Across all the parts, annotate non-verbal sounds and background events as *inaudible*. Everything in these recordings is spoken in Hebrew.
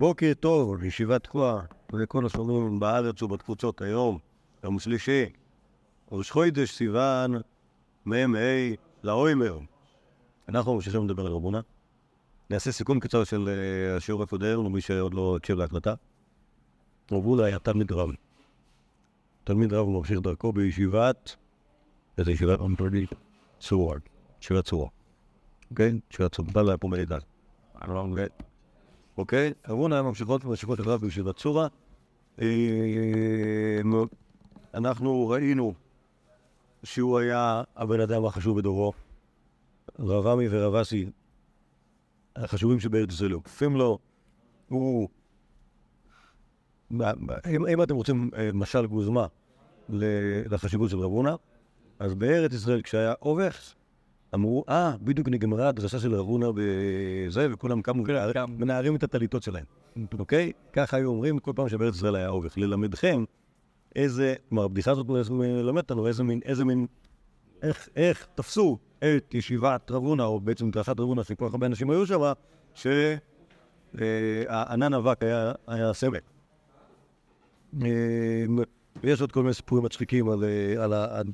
בוקר טוב, ישיבת תקוע, לכל השומעים בארץ ובתפוצות היום, יום שלישי, ראש חודש סיוון, מ"ה לאוימר. אנחנו ממשיכים לדבר על רבונה. נעשה סיכום קצר של אה, השיעור הקודם, למי שעוד לא הקשיב להקלטה. רבונה היה תלמיד רב. תלמיד רב ממשיך דרכו בישיבת, איזה ישיבת אמפרדי? צורה, ישיבת צורה. אוקיי? ישיבת בא לה פה מלידה. אוקיי? היה ממשיכות וממשיכות רב בישיבת צורה. אה, אנחנו ראינו שהוא היה הבן אדם החשוב בדורו. רב עמי ורב אסי, החשובים שבארץ ישראל כופים לו. הוא... אם, אם אתם רוצים אה, משל גוזמה לחשיבות של רב הונא, אז בארץ ישראל כשהיה עובש, אמרו, אה, בדיוק נגמרה הדרשה של הונא בזה, וכולם קמו ומנערים את הטליתות שלהם, אוקיי? ככה היו אומרים כל פעם שבארץ ישראל היה עובש. ללמדכם איזה, כלומר, הבדיחה הזאת מלמדת אותנו איזה מין, איזה מין, איך, איך תפסו את ישיבת רב הונא, או בעצם דרשת רב הונא, שכל כך הרבה אנשים היו שם, שענן אבק היה, סמל. ויש עוד כל מיני סיפורים מצחיקים על, על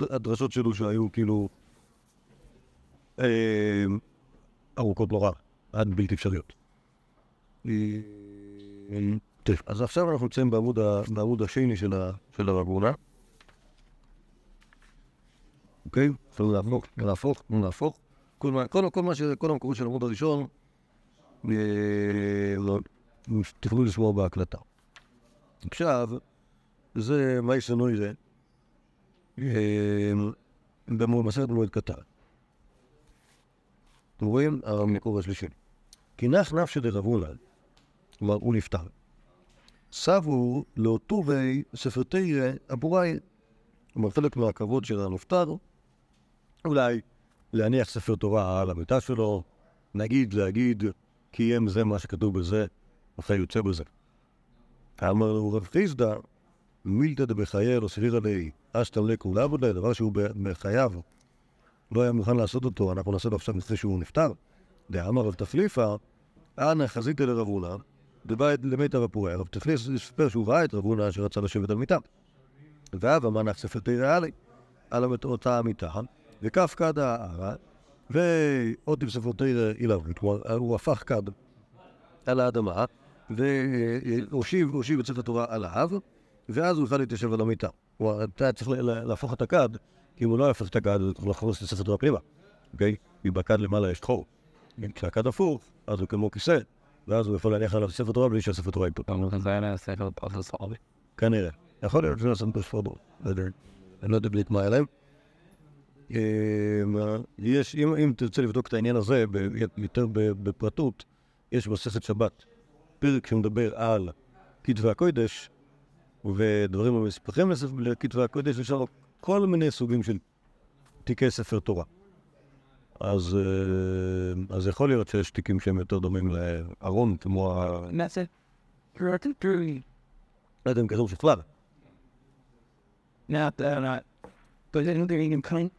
הדרשות שלו שהיו כאילו ארוכות נורא, עד בלתי אפשריות. אז עכשיו אנחנו נמצאים בעמוד, השני של, הונא. אוקיי? אפשר להפוך, להפוך, להפוך. כל, כל, ש, כל המקורות של העמוד הראשון, תוכלו לשמוע בהקלטה. עכשיו, זה מה ישנו זה במסכת מועד קטן. אתם רואים? המקור השלישי. כי נח נפשי דרב הונא, כלומר, הוא נפטר. סבו לאוטובי ספרתי אבוראי. כלומר, חלק מהכבוד של הנפטר, אולי להניח ספר תורה על המיטה שלו, נגיד להגיד, כי אם זה מה שכתוב בזה, אחרי יוצא בזה. אמר לו רב חיסדא, מילתא דבחייל או סבירא לי, אשתא לכו לעבודה, דבר שהוא בחייו לא היה מוכן לעשות אותו, אנחנו נעשה לו עכשיו לפני שהוא נפטר. דאמר רב תפליפא, אנא חזיתא לרב הונא, בבית למיטב הפורי. הרב תפליס סיפר שהוא ראה את רב הונא שרצה לשבת על מיטה. ואב אמר נחשפת ריאלי על אותה המיטה, וכף כד הערה, ועוד תפספותי אילבות, כלומר, הוא הפך כד על האדמה, והושיב את ספר התורה עליו, ואז הוא יוכל להתיישב על המיטה. כלומר, אתה צריך להפוך את הכד, כי אם הוא לא יהפוך את הכד, הוא יכול לחרוס את ספר התורה פנימה, אוקיי? כי בכד למעלה יש חור. כשהכד הפוך, אז הוא כמו כיסא, ואז הוא יכול להניח עליו ספר תורה בלי שהספר תורה ייפול. זה היה ספר פרסס ערבי. כנראה. יכול להיות שזה ספר פרסס לא. אני לא יודע בלי מה אליהם. יש, אם, אם תרצה לבדוק את העניין הזה יותר בפרטות, יש מסכת שבת פרק שמדבר על כתבי הקודש ודברים המספחים לכתבי הקודש, יש כל מיני סוגים של תיקי ספר תורה. אז, אז יכול להיות שיש תיקים שהם יותר דומים לארון, כמו ה... מה זה? לא יודע אם כתוב eating kind.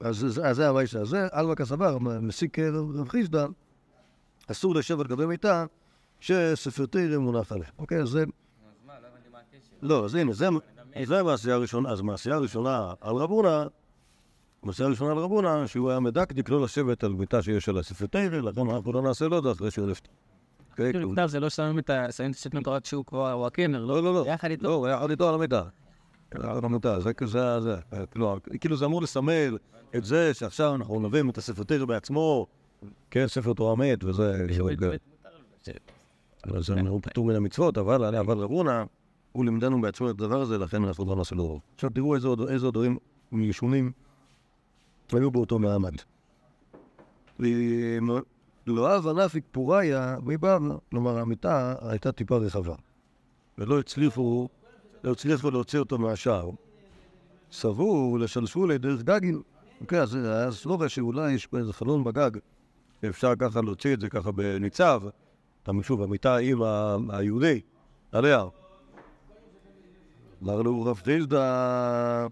אז זה המייסה הזה, אלבק הסבר, מסיק רב חיסדא, אסור לשבת על גבי מיטה שספר תרם מונח עליה. אוקיי, אז זה... לא, אז הנה, זה המעשייה הראשונה, אז מעשייה הראשונה על רב הונא, מעשייה הראשונה על רב הונא, שהוא היה מדקדק לא לשבת על מיטה שיש עליה ספר תרם, לכן אנחנו לא נעשה לו זה אחרי שהוא נפטר. זה לא שמים את הספר תורה כשהוא כבר הקינר, לא, לא, לא. יחד איתו. לא, הוא יחד איתו על המיטה. על זה כזה, זה. כאילו זה אמור לסמל את זה שעכשיו אנחנו נבין את הספר תרם בעצמו, כן, ספר תורה מת, וזה... אז הוא פטור מן המצוות, אבל רב הונא, הוא לימדנו בעצמו את הדבר הזה, לכן אנחנו לא נעשה לו. עכשיו תראו איזה דברים משונים היו באותו מעמד. לא אב ענפיק פוריה מבב, כלומר המיטה הייתה טיפה רחבה, ולא הצליחו, לא הצליחו להוציא אותו מהשער. סבור לשלשו לדרך גגים. אוקיי, אז היה סלוגה שאולי יש איזה חלון בגג, אפשר ככה להוציא את זה ככה בניצב, שוב, המיטה עם היהודי, עליה. אמר לו רב חיסדא,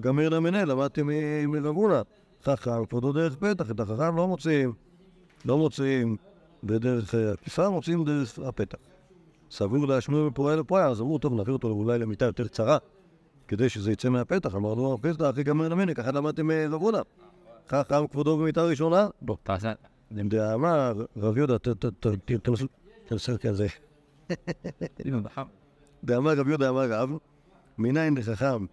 גמר למנה, למדתי מרב הונא. חכם, כבודו דרך פתח, את החכם לא מוצאים לא מוציאים בדרך עקיפה, מוציאים דרך הפתח. סבור להשמיע מפוריה לפוריה, אז אמרו, טוב, נעביר אותו אולי למיטה יותר קצרה, כדי שזה יצא מהפתח. אמרנו, הפתח הכי גמר למני, ככה למדתם מרב הונא. כך קם כבודו במיטה ראשונה. בוא, תעשה. דאמר רב יהודה, ת- ת- ת- ת- תנסו, תנסו כזה. דאמר רב יהודה אמר רב, מניין לחכם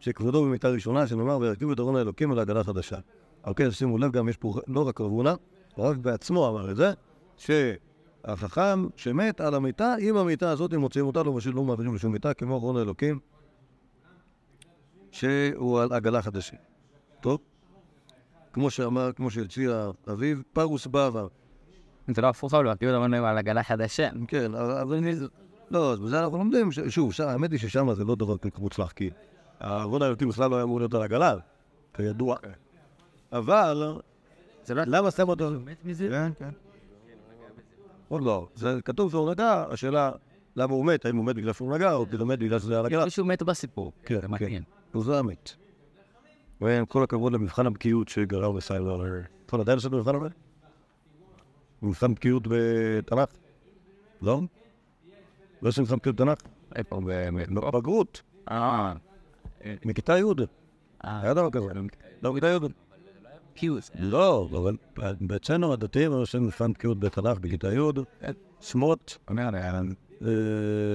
שכבודו במיטה ראשונה, שנאמר וירכיבו את ארון האלוקים על עגלה חדשה. על כן, שימו לב, גם יש פה לא רק רב הונא, הרב בעצמו אמר את זה, שהחכם שמת על המיטה, עם המיטה הזאת, אם מוציאים אותה, לא לא מעבירים לשום מיטה, כמו ארון האלוקים, שהוא על עגלה חדשה. טוב? כמו שאמר, כמו שהציע אביו, פרוס בעבר. זה לא הפוך, אבל כאילו אמרנו על עגלה חדשה. כן, אבל אני... לא, אז בזה אנחנו לומדים, שוב, האמת היא ששם זה לא דבר כל כך מוצלח, כי הארון האלוקים בכלל לא היה אמור להיות על עגלה, כידוע. אבל, זה לא... למה שם אותו? כן, כן. עוד לא, זה כתוב שהוא נגע, השאלה, למה הוא מת, האם הוא מת בגלל שהוא נגע, או כי הוא מת בגלל שזה על עגלה. מישהו מת בסיפור. כן, זה כן. מעניין. הוא זה המת. כל הכבוד למבחן הבקיאות שגרם לסיילר. נכון, עדיין עושה את המבחן הזה? מבחן בקיאות בתנ"ך? לא? לא עושים מבחן בקיאות בתנ"ך? איפה? לא, בגרות, אה. מכיתה י'. אה. היה דבר כזה. לא, מכיתה י'. קיוס. לא, אבל אצלנו הדתיים עושים מבחן בקיאות בתנ"ך בכיתה י', שמות, אה,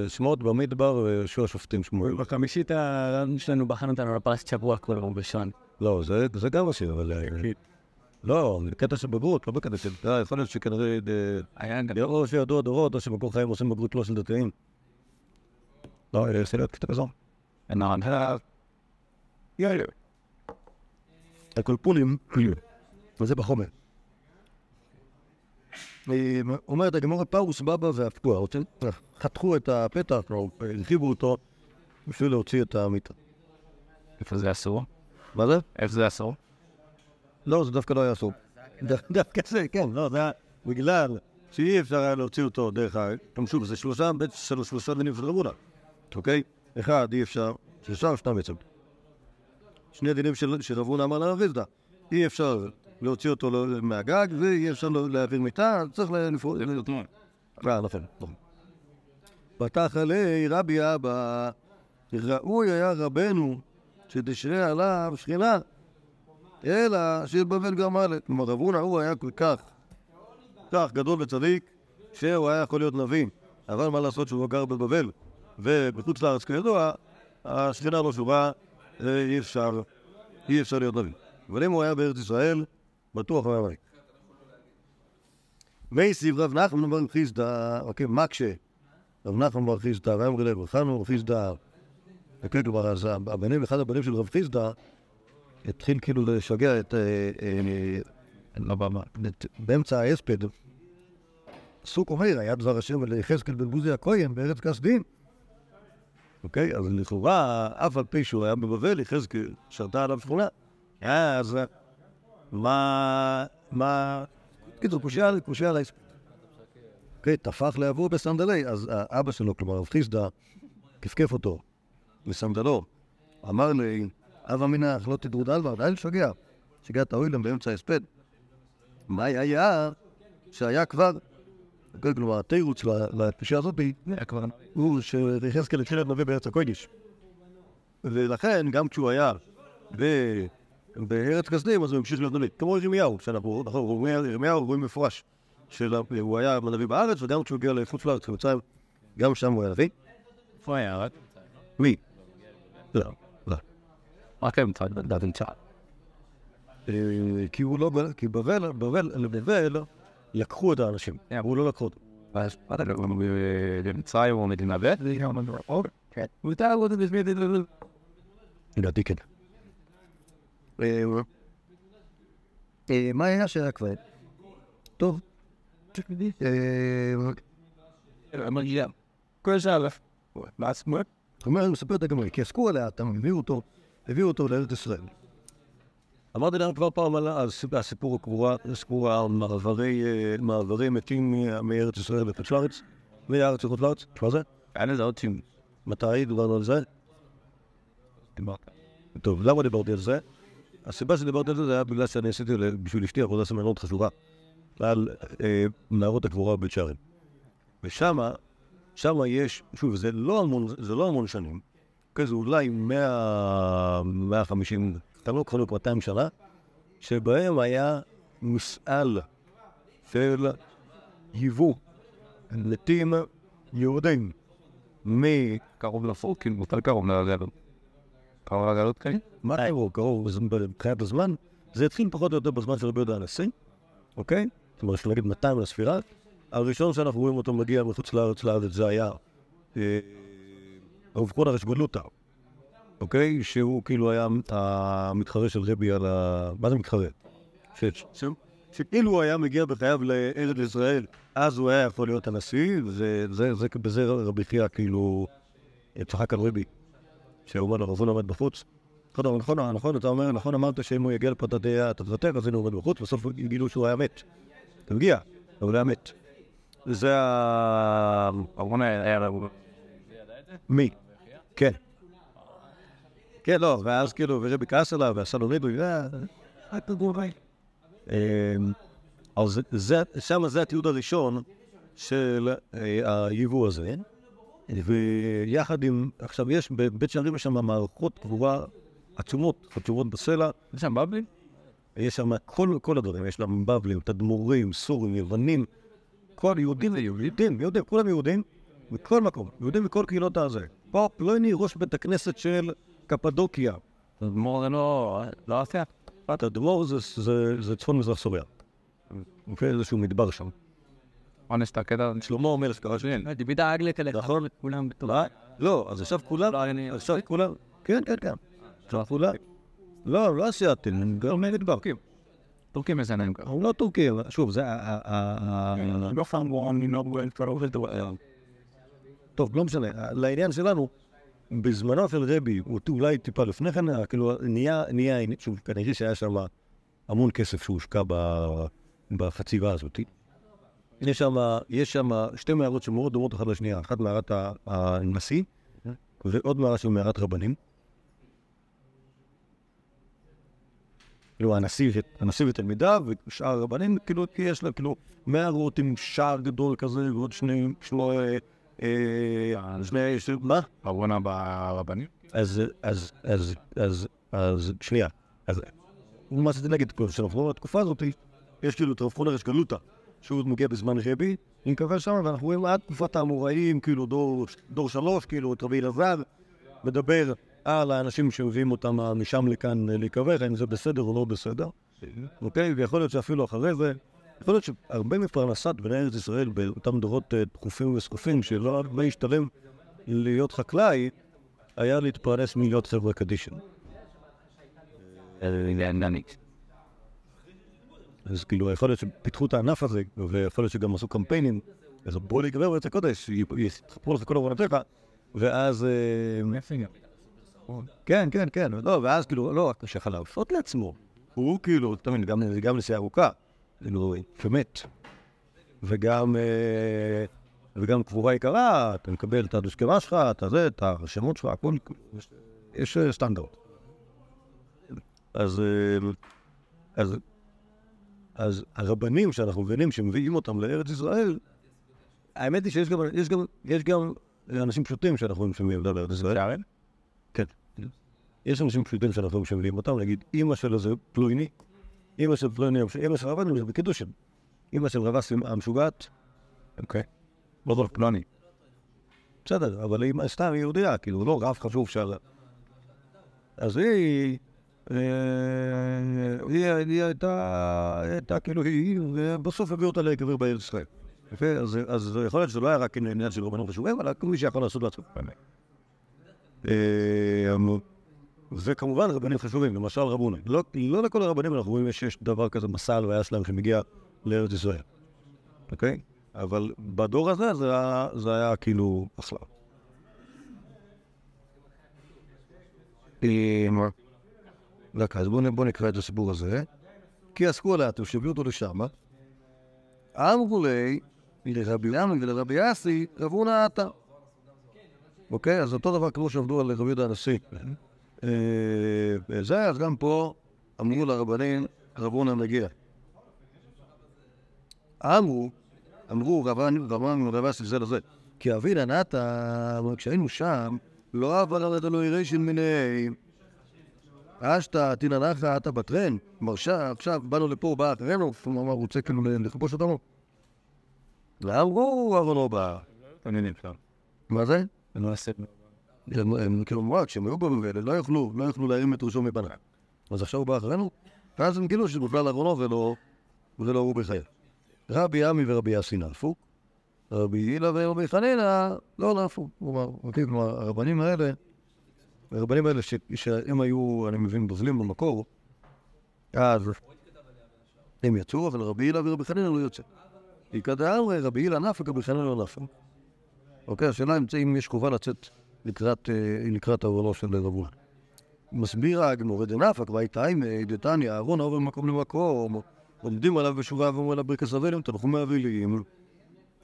שמות במדבר ויהושע שופטים שמואל. בחמישית שלנו בחנו אותנו לפרשת שבוע יום ראשון. לא, זה, זה גם עושים, אבל... אה, לא, בקטע של בגרות, לא בקטע של... אה, יכול להיות שכנראה... אה, היה גם... או שידעו הדורות, או שבכל חיים עושים בגרות לא של דתיים. לא, אה, עושה להיות קטע כזו. נכון. יאללה. הקולפונים, וזה בחומר. אה, אומרת הגמורה פרוס בבא והפקוע, חתכו את הפתח, או הרחיבו אותו, בשביל להוציא את המיטה. איפה זה אסור? מה זה? איפה זה אסור? לא, זה דווקא לא היה אסור. דו- דווקא זה, כן, לא, זה היה בגלל שאי אפשר היה להוציא אותו דרך ה... גם שוב, זה שלושה, של- שלושה דינים של רבונה, אוקיי? אחד, אי אפשר, שלושה או שניים בעצם. שני דינים של רבונה אמר לרב חיסדא. אי אפשר להוציא אותו לא- מהגג, ואי אפשר לא- להעביר מיטה, צריך לפרוט. אה, נכון, נכון. פתח עלי רבי אבא, ראוי היה רבנו שתשרה עליו שכינה. אלא שבבל גרמה ל... כלומר, רב הונא הוא היה כל כך, כך גדול וצדיק, שהוא היה יכול להיות נביא. אבל מה לעשות שהוא לא גר בבבל, ובחוץ לארץ כידוע, השכינה לא שובה, אי אפשר, אי אפשר להיות נביא. אבל אם הוא היה בארץ ישראל, בטוח הוא היה נביא. מייסיב רב נחמן בר חיסדא, אוקיי, מקשה, רב נחמן בר חיסדא, ואמרי לב, חנו בר חיסדא, אוקיי, אז הבנים, אחד הבנים של רב חיסדא, התחיל כאילו לשגע את... אה, אה, לא באמצע ההספד. סוג אומר, היה דבר השם ליחזקאל בן בוזי הכהן בארץ כסדים. אוקיי? אז לכאורה, אף על פי שהוא היה בבבל, יחזקאל שרתה עליו שכונה. אז מה... מה... קיצור, קושייה קושייה על ההספד. אוקיי, טפח לאבו בסנדלי, אז האבא שלו, כלומר רב חיסדא, כפכף אותו בסנדלו. אמר לי, הווה מנח, לא תדרו דלווה, די לשגע. שגעת האוילם באמצע ההספד. מה היה שהיה כבר, כן, כלומר, התירוץ לפגישה הזאת. הוא שיחזקאל התחיל להיות נביא בארץ הקודש. ולכן, גם כשהוא היה בארץ כסדים, אז הוא המשיך להיות נביא. כמו ירמיהו, שאנחנו, נכון, ירמיהו רואים מפורש. שהוא היה נביא בארץ, וגם כשהוא הגיע לחוץ לארץ, גם שם הוא היה נביא. איפה היה? מי? לא. רק בדעת צעד. אה, כי הוא לא, כי בבל, בבל, לבבל לקחו את האנשים, הוא לא לקחו אותם. ואז אתה יודע, במצרים או מדינה ב' אוקיי. כן. ואתה רוצה להסביר את זה. לדעתי כן. אה, אה, מה היה שהיה כבר? טוב. אה, מגיע. כל שעה. מה עצמו? זאת אומרת, הוא מספר את הגמרי, כי עסקו עליה, אתה הביאו אותו, הביאו אותו לארץ ישראל. אמרתי להם כבר פעם על הסיפ- הסיפור הקבורה, סיפור המעברי אה, מעברי מתים מ- מארץ ישראל לחוץ לארץ, מהארץ לחוץ לארץ, מה זה? היה לזה עוד שם. מתי דיברנו על זה? דיברת. טוב, למה דיברתי על זה? הסיבה שדיברתי על זה זה היה בגלל שאני עשיתי ל- בשביל אשתי עבודה סמלנות חשובה. על אה, מערות הקבורה בבית שערים. ושמה, שמה יש, שוב, זה לא המון, זה לא המון שנים, אוקיי, זה אולי 100, 150, אתה לא חלוק 200 שנה, שבהם היה מפעל של היוו מתים יהודים מ... קרוב לפורקים, יותר קרוב לגלות. קרוב לגלות כאלה? מה קרוב? קרוב בז- מבחינת הזמן? זה התחיל פחות או יותר בזמן של רבי יהודה הנשיא, אוקיי? זאת אומרת, נגיד 200 לספירה. הראשון שאנחנו רואים אותו מגיע מחוץ לארץ לארץ זה היה אה, הרב קונה רשגולוטה, אוקיי? שהוא כאילו היה המתחרה של רבי על ה... מה זה מתחרה? שכאילו הוא היה מגיע בחייו לארץ ישראל, אז הוא היה יכול להיות הנשיא, וזה זה, זה, בזה רבי חייא כאילו צחק על רבי, שהוא אומר לו, רבון עומד בחוץ. נכון, נכון, נכון, אתה אומר, נכון אמרת שאם הוא יגיע לפה אתה תהיה- אתה תוותר, אז הנה הוא עומד בחוץ, בסוף גילו שהוא היה מת. אתה מגיע, אבל הוא היה מת. זה ה... מי? כן. כן, לא, ואז כאילו, ורבי כעס עליו, ועשה לו ריבוי, רק תגורי. אז שם זה התיעוד הראשון של אה, היבוא הזה, ויחד עם, עכשיו יש, בבית שערים יש שם מערכות קבורה עצומות, חצובות בסלע, יש שם בבלי? יש שם כל, כל הדברים, יש שם בבלים, תדמורים, סורים, יוונים, כל יהודים, יהודים, יהודים, כולם יהודים, מכל מקום, יהודים מכל קהילות הזה. פה פלוני ראש בית הכנסת של קפדוקיה. מור לא... לא עשה? תדמור זה, זה, זה צפון מזרח סוריה. אוקיי, איזשהו מדבר שם. אונס את הקטע... שלמה המלך קרא שם. דיבידה אגלית אליך. נכון. כולם. מה? לא, אז עכשיו כולם, לא, אני- עכשיו כולם, כן, כן, כן. עכשיו כולם, לא, לא אסיאתים, הם גרמי מדבר. טורקים מזנאים ככה. הם לא טורקים, שוב, זה ה... טוב, לא משנה, לעניין שלנו, בזמנו של רבי, אולי טיפה לפני כן, אה, כאילו, נהיה, נהיה, שוב, כנראה שהיה שם המון כסף שהושקע בחציבה הזאת. יש שם, שתי מערות שמאוד דומות אחת לשנייה, אחת מערת הנשיא, ועוד מערה של מערת רבנים. כאילו הנשיא, הנשיא ותלמידיו, ושאר הרבנים, כאילו, יש לה כאילו מערות עם שער גדול כזה, ועוד שני, שני, אה, מה? ארונה ברבנים? אז, אז, אז, אז, אז, שנייה. אז, מה להגיד, שאנחנו בתקופה הזאת, יש כאילו את רב חונה רש גלותא, שהוא מגיע בזמן רבי, אני מקווה שם, ואנחנו רואים עד תקופת האמוראים, כאילו דור, דור שלוש, כאילו את רבי אלעזר, מדבר על האנשים שמביאים אותם משם לכאן להיקבר, האם זה בסדר או לא בסדר, אוקיי? ויכול להיות שאפילו אחרי זה, יכול להיות שהרבה מפרנסת בני ארץ ישראל באותם דורות אה, דחופים וסחופים, שלא הרבה השתלם להיות חקלאי, היה להתפרנס מלהיות חברה קדישן. אז כאילו, יכול להיות שפיתחו את הענף הזה, ויכול להיות שגם עשו קמפיינים, אז בוא להיגבר בארץ הקודש, יספרו לך כל עוונותיך, ואז... אה, כן, כן, כן, לא, ואז כאילו, לא, אתה שיכול להרשות לעצמו. הוא כאילו, אתה מבין, גם, גם נסיעה ארוכה, כאילו, שמת. וגם, אה, וגם קבורה יקרה, אתה מקבל את הדושקמה שלך, את הזה, את השמות שלך, הכל, יש, אה, סטנדרט. אז, אה, אז, אז הרבנים שאנחנו מבינים שמביאים אותם לארץ ישראל, האמת היא שיש גם, יש גם, יש גם אנשים פשוטים שאנחנו שמביאים אותם לארץ ישראל. כן. יש אנשים פשוטים שאנחנו שמביאים אותם, נגיד, אימא של איזה פלויני, אימא של פלויני, אימא של רבנים זה בקידושין. אימא של רבס המשוגעת, אוקיי. לא זוכר פלוני. בסדר, אבל היא סתם יהודייה, כאילו, לא רב חשוב שעלה. אז היא, אה, היא, הייתה, כאילו, היא, ובסוף הביאו אותה להיקבר בארץ ישראל. יפה, אז, יכול להיות שזה לא היה רק עניין של רבנות חשובים, אלא כל מי שיכול לעשות לעצמו. אה, וכמובן רבנים חשובים, למשל רבונה. לא, לא לכל הרבנים אנחנו רואים שיש דבר כזה מסע הלוויה שלהם שמגיע לארץ ישראל, אוקיי? אבל בדור הזה זה היה, זה היה כאילו אחלה. דקה, אז בואו בוא נקרא את הסיפור הזה. כי עסקו עליה, שהביאו אותו לשם. אמרו לי, לרבי ימי ולרבי אסי, רבו נעתה. אוקיי? אז אותו דבר כמו שעבדו על רבי יהודה הנשיא. אה, וזה, אז גם פה אמרו לרבנים, רבו נא נגיע. אמרו, אמרו רבן, רבן, רבן של זה לזה, כי אבינה נתן, כשהיינו שם, לא עבר על אלוהי רשין מיני אשתא תינא נחה עתה בטרן, מרשה, עכשיו באנו לפה, הוא בא אחרינו, הוא אמר, הוא רוצה כאילו לכבוש אותנו. ואמרו, אהרונו בא. אני נמצא. מה זה? כאילו אמרו, כשהם היו בבבל, לא יכלו, לא יכלו להרים את ראשו מפניו. אז עכשיו הוא בא אחרינו, ואז הם גילו שזה בכלל אהרונו ולא, ולא הוא בחייו. רבי עמי ורבי יאסי נפו, רבי הילה ורבי חנינא לא נפו. אוקיי, כלומר, הרבנים האלה, הרבנים האלה שהם היו, אני מבין, בוזלים במקור, אז הם יצאו, אבל רבי הילה ורבי חנינא לא יוצא. איכא אמרי, רבי הילה נפק, רבי חנינא לא נפק. אוקיי, השאלה אם יש חובה לצאת לקראת, אה, לקראת אהרונו של רבונה. מסביר הגמור, דנפק, והייתאי דתניא, אהרון עובר ממקום למקום, עומדים עליו בשורה ואומרים לה ברכס אבלים, תנחומי אבלים.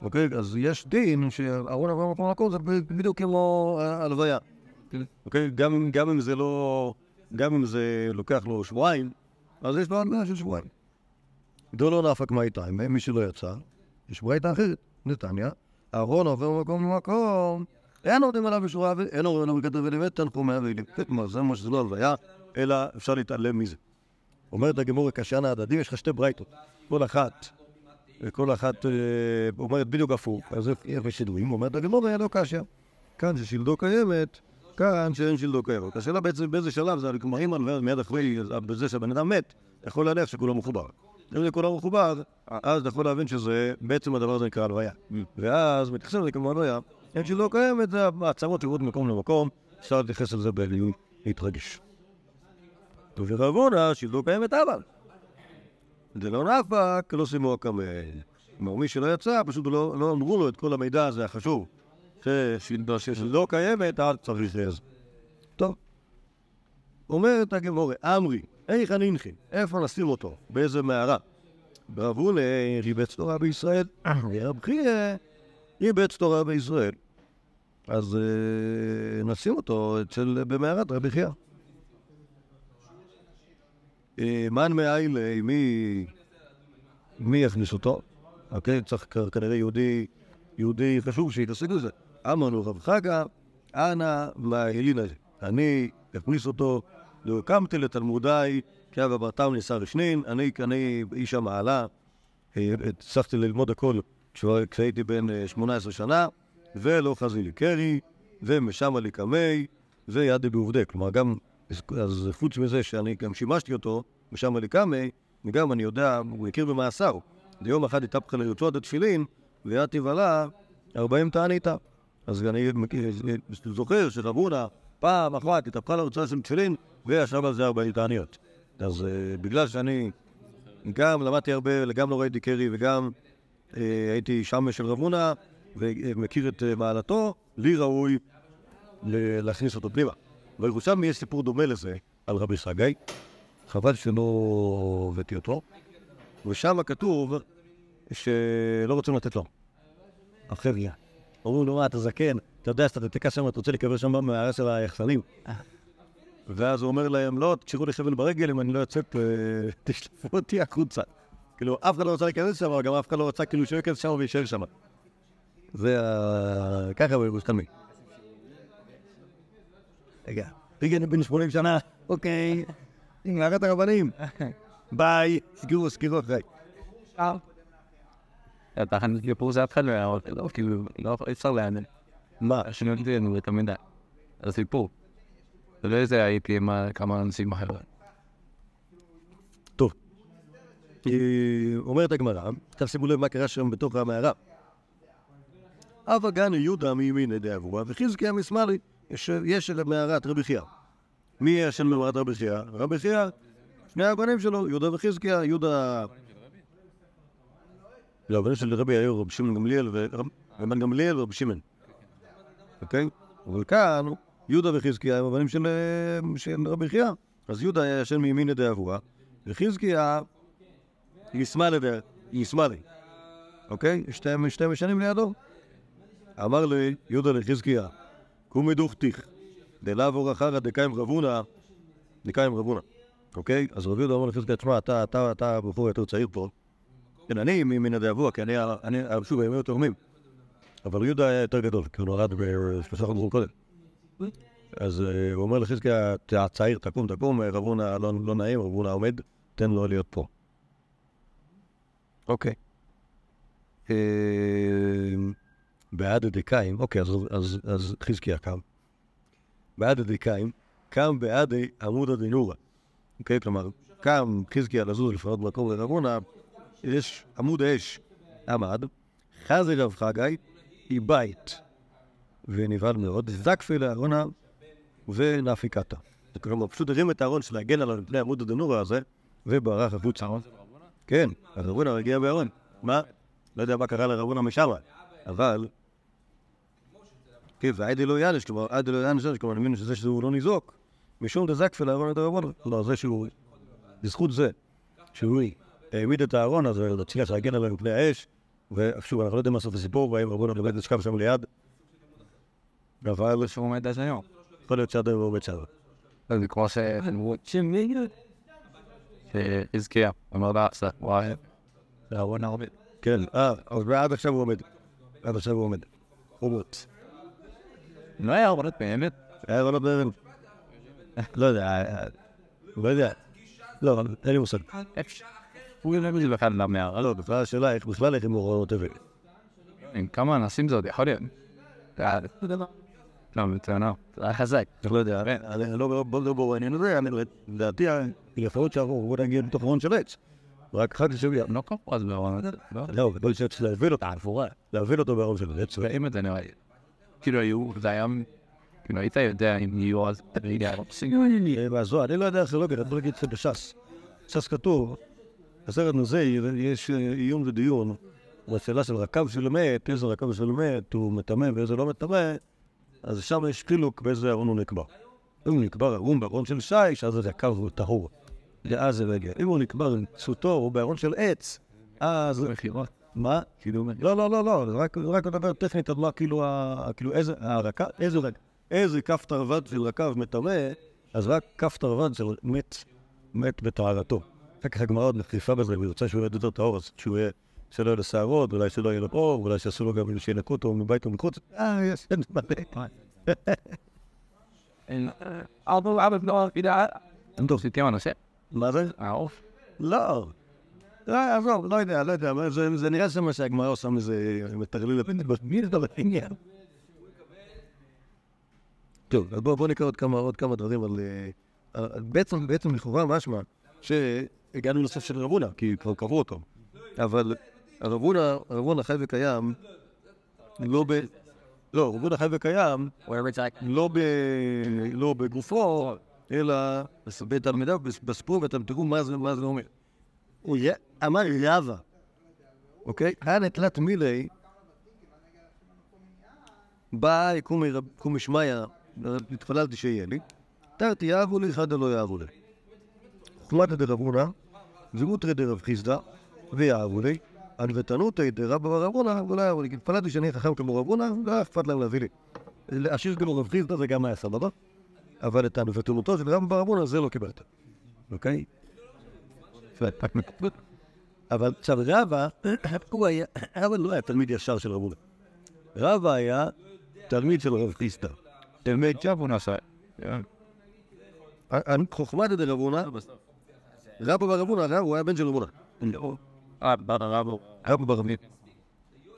אוקיי, אז יש דין שאהרון עובר ממקום למקום, זה בדיוק כמו אה, הלוויה. אוקיי, גם גם אם זה לא, גם אם זה לוקח לו שבועיים, אז יש לו הלוויה של שבועיים. גדולו נפק מהייתאי, מי שלא יצא, יש ברייתא אחרת, נתניה, אהרון עובר ממקום למקום, אין עומדים עליו בשורה, ו- אין עוברים עליו בכתב אלימת, תנחומי אבלים. כלומר, זה מה שזה לא הלוויה, אלא אפשר להתעלם מזה. אומרת הגמור הקשיין ההדדי, יש לך שתי ברייתות, כל אחת, כל אחת אה, אומרת בדיוק הפוך, אז איך- ידועים? אומרת הגמור, לו קשיא. כאן ששלדו קיימת, כאן שאין שלדו קיימת. השאלה בעצם באיזה שלב זה, כלומר, אם הלוויה מיד אחרי, בזה שהבן אדם מת, יכול להניח שכולו מחובר. אם זה כולו מחובר, אז אתה יכול להבין שזה, בעצם הדבר הזה נקרא הלוויה. ואז מתייחסים לזה כמו הלוויה, אין שלא קיימת, זה הצהרות יורדות ממקום למקום, אפשר להתייחס לזה בעליון להתרגש. ורבונה, שלא קיימת אבל. זה לא נפק, לא שימו הקמל. כלומר, מי שלא יצא, פשוט לא, לא אמרו לו את כל המידע הזה החשוב. שלא קיימת, אל צריך לזה. טוב. אומרת הגמורה, אמרי, היכא ננחי, איפה נשים אותו? באיזה מערה? ברבונה ריבץ תורה בישראל, רב חייא ריבץ תורה בישראל. אז אה, נשים אותו אצל, במערת רבי חייא. אה, מן מאיילי, מי, מי יכניס אותו? אוקיי, צריך כנראה יהודי, יהודי חשוב שיתעסק בזה. אמרנו רב חגה, אנא הזה. אני אכניס אותו, לא הקמתי לתלמודי, כי אבא ברתם ניסה רשנין, אני, איש המעלה, אה, הצלחתי ללמוד הכל כשהייתי בן אה, 18 שנה, ולא חזי לי קרי, ומשמה לי קמי, וידי בעובדי. כלומר, גם, אז חוץ מזה שאני גם שימשתי אותו, משמה לי קמי, וגם אני יודע, הוא הכיר במאסר. ויום אחד התהפכה לרצועת התפילין, ויתי ולה, ארבעים תענית. אז אני מכיר- זוכר שרב הונא פעם אחת התהפכה לרצועה של תפילין, וישב על זה ארבעים תעניות. אז אה, בגלל שאני גם למדתי הרבה, וגם לא ראיתי קרי, וגם אה, הייתי שם של רב הונא, ומכיר את אה, מעלתו, לי ראוי להכניס אותו פנימה. בירושלמי יש סיפור דומה לזה, על רבי חגי, חבל שלא הבאתי אותו, ושם כתוב שלא רוצים לתת לו. החבר'ה. אומרים לו, מה, אתה זקן, אתה יודע שאתה תתקע שם, אתה רוצה להיקבר שם במערה של היחסנים. ואז הוא אומר להם, לא, תקשרו לי חבל ברגל, אם אני לא יוצא, אה, תשלפו אותי החוצה. כאילו, אף אחד לא רצה להיכנס שם, אבל גם אף אחד לא רצה כאילו שהוא ייכנס שם ויישאר שם. זה ה... ככה בירושלמי. רגע, רגע, אני בן 80 שנה, אוקיי, מערת הרבנים. ביי, סגרו, סגרו אחריי. תחת סיפור זה אף אחד לא היה רוצה, לא, כאילו, לא, אפשר להאמין. מה? לנו את המידע. זה סיפור. זה לא איזה הייתי עם ה- כמה אנשים אחרים. טוב. אומרת הגמרא, עכשיו שימו לב מה קרה שם בתוך המערה. אבא גני יהודה מימין דאבוה וחזקיה משמאלי. יש של מערת רבי חייא. מי יש של מערת רבי חייא? רבי חייא, שני הבנים שלו, יהודה וחזקיה, יהודה... לא, הבנים של רבי היו רבי שמעון גמליאל ורבן גמליאל ורבי שמעון. אוקיי? אבל כאן, יהודה וחזקיה הם הבנים של, רבי חייא. אז יהודה היה ישן מימין דאבוה, וחזקיה ישמאלי דה- ישמאלי. אוקיי? שתיהם ישנים לידו. אמר לי יהודה לחזקיה, קומי דוכתיך, דלאו אור אחרא דקיים רבונה, דקיים רבונה. אוקיי? אז רבי יהודה אומר לחזקיה, תשמע, אתה, אתה, אתה הבחור יותר צעיר פה, כן, אני מן הדאבוע, כי אני, שוב, היו תורמים. אבל יהודה היה יותר גדול, כי הוא נולד בשלושה חודשים קודם. אז אה, הוא אומר לחזקיה, אתה צעיר, תקום, תקום, רב הונא לא, לא נעים, רב הונא עומד, תן לו להיות פה. אוקיי. אה, בעד הדקאים, אוקיי, אז, חזקיה קם. בעד הדקאים, קם בעד עמוד הדינורה. אוקיי, כלומר, קם חזקיה לזוז לפנות מקום לרב הונא, יש עמוד אש עמד, חזי רב חגי, היא בית, ונבהל מאוד, זקפי לארונה ונפיקתה. כלומר, פשוט הרים את הארון של להגן עליו מפני עמוד הדנורה הזה, וברח החוצה. כן, אז רבונה הגיע בארון. מה? לא יודע מה קרה לרבונה משם, אבל... כן, והיידי לא יאנש, כלומר, היידי לא יאנש, כלומר, אני מבין שזה שהוא לא ניזוק, משום דזקפי לארון את הרבונה. לא, זה שהוא... בזכות זה, שהוא העמיד את הארון הזה, להצליח להגן עליו מפני האש, ושוב, אנחנו לא יודעים מה סוף הסיפור, והאם רבונה באמת נשכב שם ליד, אבל שהוא עומד עד היום. יכול להיות שעד היום הוא עומד שם. זה כמו ש... שהזכיר, אמר לה, וואי, זה ארון הרבה. כן, אה, אז עד עכשיו הוא עומד. עד עכשיו הוא עומד. הוא עומד. לא היה ארונות באמת. היה ארונות באמת. לא יודע, לא יודע. לא, אין לי מושג. הוא גם לא בכלל למערה. לא, בכלל השאלה איך בכלל איך לא, מצוינה. זה היה חזק. אני לא יודע, אני לא ברור העניין הזה, לדעתי, יכול להיות שאנחנו נגיע לתוך ארון של עץ. רק כך שהוא לא קראו אז בארון. לא, גדול שצריך להבין אותו, להבין אותו בארון של עץ. ואם את זה נראה לי. כאילו היו, זה היה... כאילו היית יודע אם יהיו אז... אני לא יודע איך זה לא אני יכול להגיד את זה בש"ס. בש"ס כתוב, בסרט הזה יש עיון ודיון בשאלה של רכב של מת, איזה רכב של מת הוא מטמא ואיזה לא מטמא, אז שם יש חילוק באיזה ארון הוא נקבר. אם הוא נקבר ארון בארון של שיש, אז זה הקו הוא טהור. ואז זה רגע. אם הוא נקבר עם צוטו או בארון של עץ, אז... מכירות. מה? כאילו... לא, לא, לא, לא, רק לדבר טכנית על מה כאילו, כאילו איזה, איזה רגע, איזה כף תרווד של רכב מטמא, אז רק כף תרווד של מת, מת בטהרתו. אחר כך הגמרא עוד מחריפה בזה, והיא רוצה שהוא יהיה יותר טהור, אז שהוא יהיה, שלא יהיה לו שערות, אולי שלא יהיה לו אור, אולי שיעשו לו גם שינקו אותו מבית ומחוץ. אה, יש, אין מלא. אבו אבו לא, טוב, סיטים הנושא. מה זה? העוף? לא. לא, עזוב, לא יודע, לא יודע, זה נראה שמה שהגמרא עושה מזה מטרליל מי זה בעניין? טוב, אז בואו נקרא עוד כמה דברים על... בעצם, בעצם לכאורה משמע שהגענו לסוף של רבונה, כי כבר קבעו אותו. אבל רבונה, רבונה חי וקיים לא ב... לא, רבונה חי וקיים לא, ב... לא בגופו, אלא בתלמידיו, בספרו, ואתם תראו מה זה, אומר. הוא אמר רבה, אוקיי? היה נטלת מילי, בא יקום שמיא, התפללתי שיהיה לי, תרתי יאהבו לי, חדה לא יאהבו לי. חוכמת דרבונה, זמותרי דרב חיסדא, ויאהבו לי, ענוותנותא דרבא ורבונה, ולא יאהבו לי. התפללתי שאני חכם כמו רבונה, לא היה אכפת להם להביא לי. השיר כמו רב חיסדא זה גם היה סבבה, אבל את ענוותנותו של רבא ורבונה זה לא קיבלת. אוקיי? אבל עכשיו רבא, *coughs* הוא היה, רבא לא היה תלמיד ישר של רבונה. רבא היה תלמיד של רב חיסדא. תלמיד ג'אבו נעשה. חוכמת דרבונה, רבא ברבונה, הוא היה בן של רבונה. אה.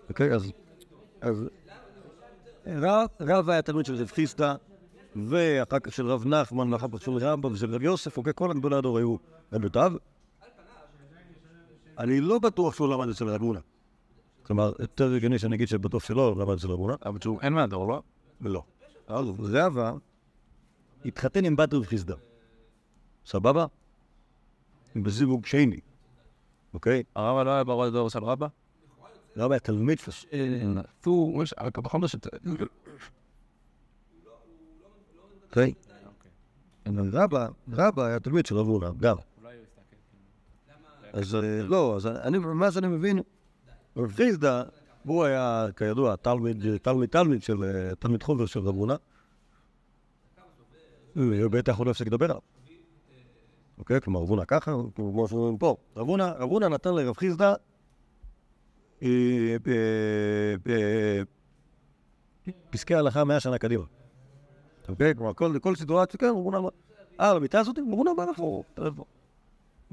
אוקיי, אז... רב היה תלמיד של רב חיסדא, ואחר כך של רב נחמן, ואחר כך של רמב"ם ושל רב יוסף, אוקיי, כל הגדולי הדור היו רבותיו. אני לא בטוח שהוא למד אצל רב הונא. כלומר, יותר הגיוני שאני אגיד שבטוח שלא למד אצל רב הונא. אבל שהוא אין מהדור, לא? לא. אז רבא התחתן עם בת רב חיסדא. סבבה? בזיווג שני, אוקיי? הרבא לא היה בראש דור של רבא? רבא היה תלמיד שלו. הוא, אוקיי? רבא, רבא היה תלמיד של רב הונא, גם. אז לא, אז אני, מה שאני מבין, רב חיסדא, הוא היה, כידוע, תלמיד, תלמיד, תלמיד של, תלמיד חובר של רב הונא. בטח הוא לא הפסיק לדבר עליו. אוקיי? כלומר, רב הונא ככה, כמו שאומרים פה. רב הונא נתן לרב חיסדא אה, פסקי הלכה מאה שנה קדימה. אוקיי? כלומר, כל סיטואציה, כן, רבונה אמר, אה, למיטה הזאת, רבונה אמר איפה?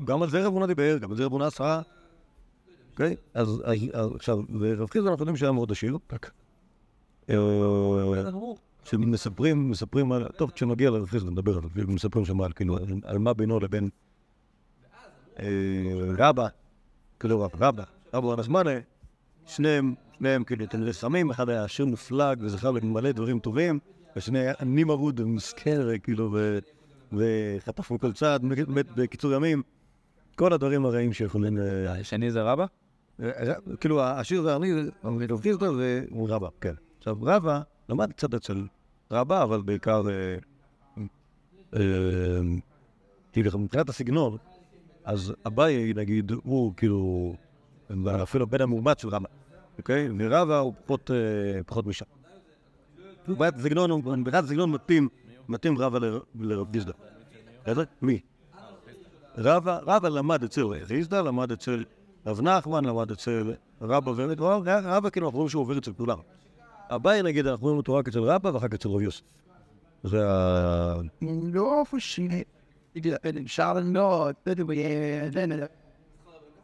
גם על זה רבונה דיבר, גם על זה רבונה עשה. אוקיי? אז עכשיו, ורב חיסדון אנחנו יודעים שהיה מאוד עשיר. שמספרים, מספרים על, טוב, כשנגיע חיסדון נדבר על זה, מספרים שם על, כאילו, על מה בינו לבין רבא, כאילו רבא, רבא, רבא ונזמנה, שניהם, שניהם כאילו תלמידי חכמים, אחד היה עשיר מופלג וזכר למלא דברים טובים, והשני היה עני מרוד ומסכן, כאילו, וחטף מכל צעד, מת בקיצור ימים, כל הדברים הרעים שיכולים... השני זה רבא? כאילו, השיר זה אני, רב חיסדון זה רבא, כן. עכשיו, רבא למד קצת אצל רבא, אבל בעיקר, כאילו, מבחינת הסגנון, אז אביי, נגיד, הוא כאילו, אפילו בן המאומץ של רבא, אוקיי? ורבא הוא פחות, פחות משם. מבחינת הסגנון, מבחינת הסגנון מתאים, מתאים רבא לרב. בסדר? מי? רבא, רבא למד אצל ריזדא, למד אצל רב נחמן, למד אצל ובית, רבא כאילו אנחנו רואים שהוא עובר אצל כולם. אביי נגיד, אנחנו רואים אותו רק אצל רבא ואחר כך אצל רב יוסף. זה ה... לא פשוט.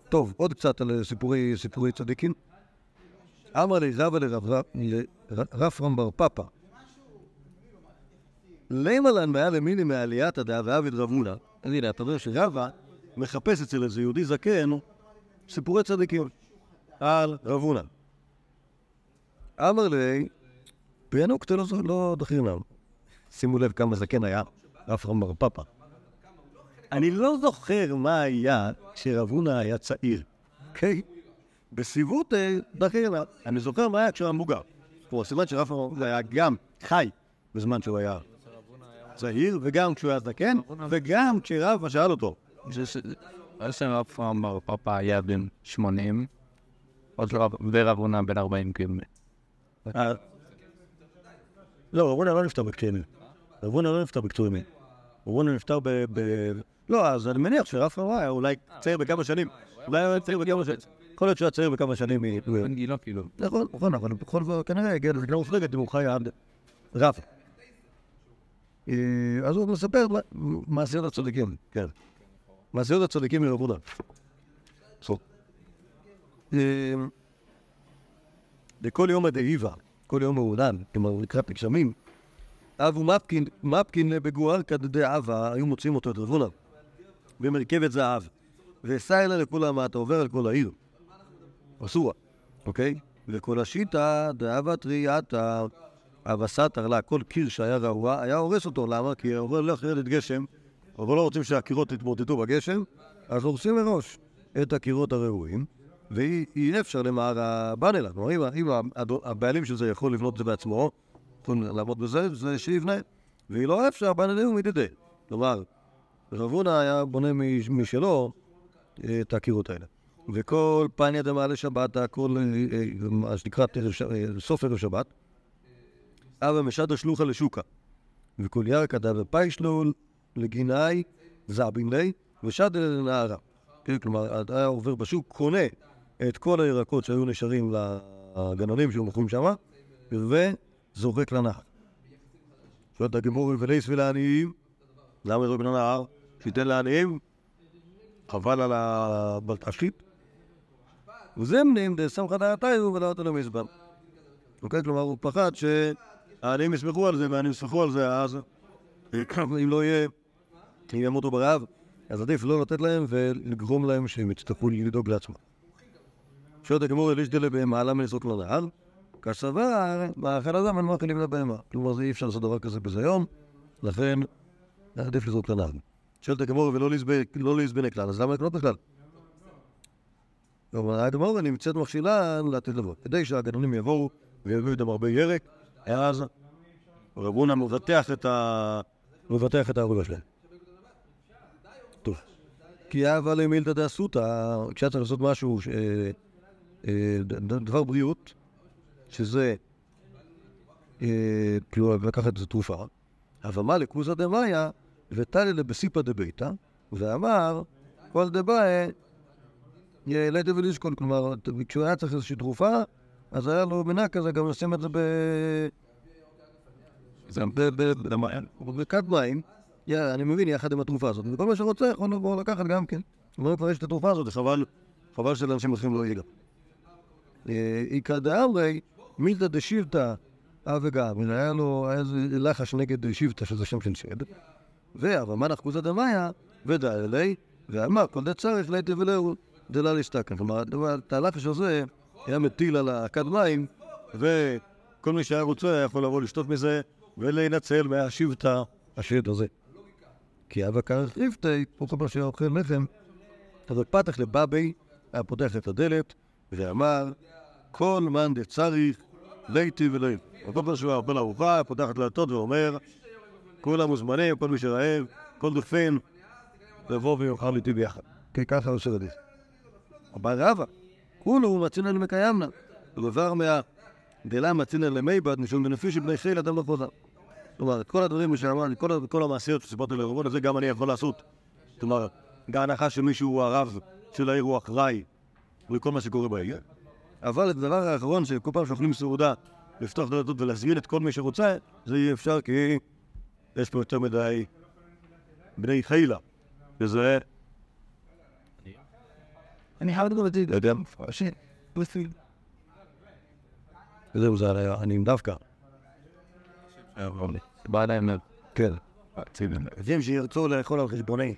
טוב, עוד קצת על סיפורי, סיפורי צדיקים. אמר לי רבא לרפרם בר פפא. למה לן מעל למיני מעליית הדעה ועביד רב מולה? אז הנה, אתה רואה שרבא מחפש אצל איזה יהודי זקן סיפורי צדיקים על רב הונא. אמר לי, פיינוק לא דחינם. שימו לב כמה זקן היה, רפרם בר פפא. אני לא זוכר מה היה כשרב הונא היה צעיר, אוקיי? בסיבוט דחילה. אני זוכר מה היה כשהוא היה מבוגר. כלומר, סימן שרב הונא היה גם חי בזמן שהוא היה צעיר, וגם כשהוא היה זקן, וגם כשרב שאל אותו. רב בר פפא היה בן 80, ורב הונא בן 40 כאילו. לא, רב הונא לא נפטר בקטעים. רב הונא לא נפטר בקטועים. רב הונא נפטר ב... לא, אז אני מניח חרבה היה אולי צעיר בכמה שנים. אולי היה צעיר בכמה שנים. יכול להיות שהוא היה צעיר בכמה שנים. בן גילו כאילו. נכון, נכון, אבל בכל זאת כנראה הגיע לזקנה מופלגת אם הוא חי עד רב. אז הוא מספר מעשיות הצדיקים, כן. מעשיות הצדיקים מרב הונא. לכל יום הדאיבה, כל יום מעודן, כלומר לקראת הגשמים, אבו מפקין, מפקין בגואר כדדעבה, היו מוצאים אותו את רב הונא. במרכבת זהב, וסע אלה לכולם, אתה עובר על כל העיר. אסורה, אוקיי? וכל השיטה, דאבת ראייתה, אבסת הרלה, כל קיר שהיה רעוע, היה הורס אותו, למה? כי הוא הולך לרדת גשם, אבל לא רוצים שהקירות יתמוטטו בגשם, אז הורסים מראש את הקירות הרעועים, ואי אפשר למער הבנלה. כלומר, אם הבעלים של זה יכול לבנות את זה בעצמו, יכולים לעמוד בזה, זה שיבנה, ואם לא אפשר, הבנלה הוא מתיידה. כלומר, רב הונא היה בונה משלו את הקירות האלה. וכל פניה דמעלה שבת, הכל, מה שנקרא סוף ערב שבת, אבא משדר שלוחה לשוקה. וכל ירקא דאבה פיישלול לגינאי זעבין לי, ושדר לנערה. כן, כלומר, היה עובר בשוק, קונה את כל הירקות שהיו נשארים לגננים שהיו מוכרים שם, וזורק לנהר. שואלת הגמור ולייס ולעניים, למה יזרוק לנהר? שייתן לעניים, חבל על הבלטשית. וזמנים דסמכא דעתיו ולא אותו למזבח. אוקיי? כלומר, הוא פחד שהעניים יסמכו על זה והעניים יסמכו על זה, אז *clears throat* אם לא יהיה, אם ימותו ברעב, אז עדיף לא לתת להם ולגרום להם שהם יצטרכו לדאוג לעצמם. שואלת הגמור אליש דלה בהמה, למה לזרוק לנהר? כסבר, מאכל אדם אין מאכלים לבהמה. כלומר, אי אפשר לעשות דבר כזה בזיון, לכן עדיף לזרוק לנהר. שואלת הגמור ולא להזבנה כלל, אז למה לקנות בכלל? כלומר, הגמור נמצאת מכשילה לתת לבוא. כדי שהגנונים יבואו ויביאו איתם הרבה ירק, אז רב הונא מבטח את ה... מבטח את העבודה שלהם. טוב. כי אבל למילתא דאסותא, כשהיה צריך לעשות משהו, דבר בריאות, שזה כאילו לקחת איזו תרופה, אבל מה לכוזא דמאיה וטלי לבסיפא דביתא, ואמר כל דבעי אה, לייטה ולשקול, כלומר, כשהוא היה צריך איזושהי תרופה, אז היה לו מנה כזה גם לשים את זה ב... זה ב- ב- למען. בכד מים, אני מבין, יחד עם התרופה הזאת, וכל מי שרוצה יכול לבוא לקחת גם כן. אומרים כבר יש את התרופה הזאת, חבל, חבל שלאנשים אחרים לא יהיה גם. אה, איכא דאמרי, מילתא דשיבתא אב וגם, היה לו, איזה לחש נגד שיבתא, שזה שם של שד, ואבא מנח כוזא דמיא, ודא אלי, ואמר כל דצריך ליתא ולאו דלה להסתכן. כלומר, את הלחש הזה היה מטיל על הכד מים, וכל מי שהיה רוצה היה יכול לבוא לשתות מזה ולהינצל מהשיבתא השד הזה. כי אבא כרך ריבתי, פה כל פעם שהיה אוכל לחם, אז פתח לבבי, היה פותח את הדלת, ואמר, כל מאן דצריך, ליתי ולאי. כל פעם שהוא אוכל ארוחה, פותח את הדלתות ואומר, כולם מוזמנים, כל מי שרעב, כל דופן, לבוא ויאכל איתי ביחד. כי ככה עושה רדיף. אמר רבא, כולו מצינן מקיימנה. ודבר מה דלה מצינן למיבד, משום דנפישי בני חיל אדם לא חוזר. כלומר, כל הדברים שאמרתי, כל, המעשיות שסיפרתי לרבון, זה גם אני יכול לעשות. כלומר, בהנחה שמישהו הוא הרב של העיר, הוא אחראי לכל מה שקורה בעיר. אבל את הדבר האחרון, שכל פעם שאוכלים סעודה, לפתוח את הדלתות ולהזמין את כל מי שרוצה, זה אי אפשר כי יש פה יותר מדי בני חילה. וזה, אני חייב לדבר את זה. אתה יודע. בסדר. וזהו, זה היה, אני דווקא. בא להם. כן. יודעים שירצו לאכול על חשבוני.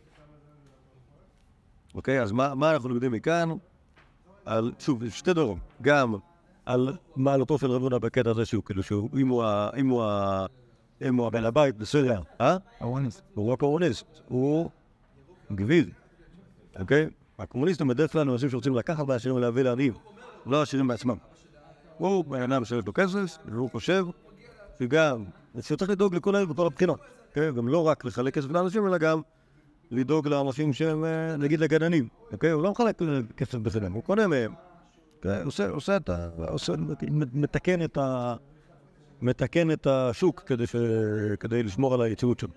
אוקיי, אז מה, מה אנחנו לומדים מכאן? על, שוב, שתי דברים. גם על מעלתו של רב הונא בקטע הזה שהוא כאילו, שהוא, אם הוא, ה- אם הוא, ה- אם הוא הבן הבית, בסדר. אה? אונס. הוא לא קומוניסט, הוא גביר, אוקיי? הקומוניסטים בדרך כלל אנשים שרוצים לקחת מהעשירים ולהביא לעניים, לא העשירים בעצמם. הוא בן אדם שיש לו כסף, והוא חושב שגם, שצריך לדאוג לכל העיר בכל הבחינות, אוקיי? גם לא רק לחלק כסף לאנשים, אלא גם לדאוג לאנשים שהם, אה, נגיד, לגננים, אוקיי? הוא לא מחלק אה, כסף בחינם, הוא קונה מהם. עושה, עושה את ה... מתקן את ה... מתקן את השוק כדי, ש... כדי לשמור על היציבות שלו.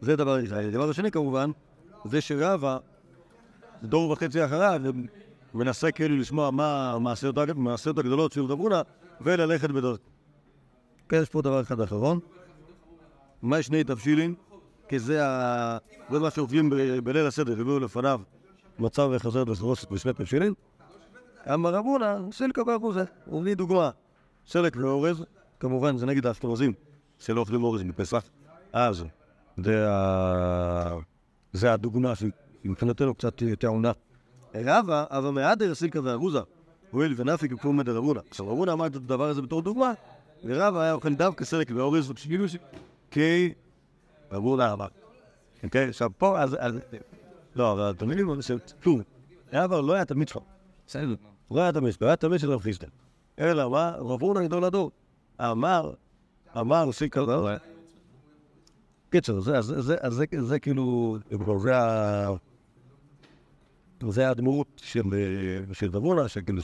זה דבר אחד. הדבר השני כמובן, זה שרבא, דור וחצי אחריו, מנסה כאילו לשמוע מה המעשיות הג- המעשיות הגדולות של רב הונא, וללכת בדרכו. כן, יש פה דבר אחד אחרון. מה שני תבשילין? כי זה, ה... זה מה שאוכלים ב... בליל הסדר, הביאו לפניו מצב וחזרת וחרוסת בשני תבשילין. אמר רב הונא, סילקה באחוזה. מביא דוגמה. סלק ואורז, כמובן זה נגד האשכנזים, שלא אוכלים אורז בפסח. אז זה, הדוגמה שמבחינתנו קצת טעונה. רבא, אבא מהדר סילקה וארוזה, הואיל ונפיק יקום מדר אבונה. עכשיו אבונה אמר את הדבר הזה בתור דוגמה, ורבא היה אוכל דווקא סלק ואורז, וכאילו ש... כי אבונה אמר. אוקיי, עכשיו פה, אז... לא, אבל אתם מבינים, כלום. רבא לא היה תלמיד שלך. בסדר. לא היה תלמיד שלו, היה תלמיד של רב חיסטל. אלא מה? רב הונא גדול הדור. אמר, אמר סילקה ואורז. קיצר, זה, כאילו, זה, הדמות של, אה, של דבונה, שכאילו,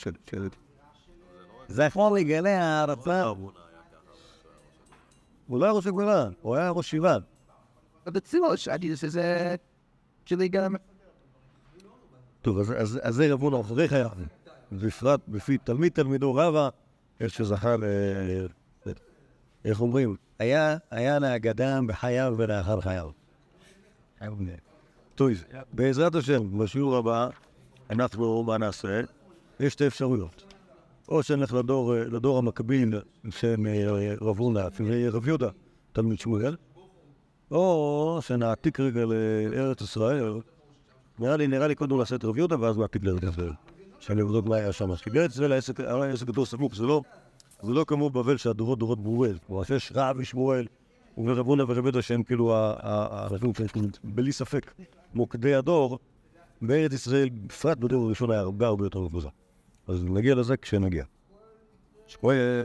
יכול לגלה הערפה. הוא לא היה ראש הגולה, הוא היה ראש שבעה. בציבור שאני שזה... שלי גם... טוב, אז, זה אחרי חייו. בפרט בפי תלמיד תלמידו רבא, איך שזכה ל... איך אומרים? היה, היה לאגדם בחייו ולאחר חייו. טוב, בעזרת השם, בשיעור הבא, אנחנו, מה נעשה? יש שתי אפשרויות. או שנלך לדור, המקביל של רב הונא, שזה רב יהודה, תלמיד שמואל, או שנעתיק רגע לארץ ישראל, נראה לי, נראה לי קודם לעשות את רב יהודה ואז נעתיק לארץ ישראל. שאני אבדוק מה היה שם. כי בארץ ישראל העסק גדול סמוך, זה לא, זה לא כמו בבל שהדורות דורות ברורים. כלומר, שיש רב ושמואל ורב הונא ורב יהודה שהם כאילו האנשים בלי ספק מוקדי הדור, בארץ ישראל, בפרט בדור הראשון היה הרבה הרבה יותר מפוזר. אז נגיע לזה כשנגיע. שכוייע.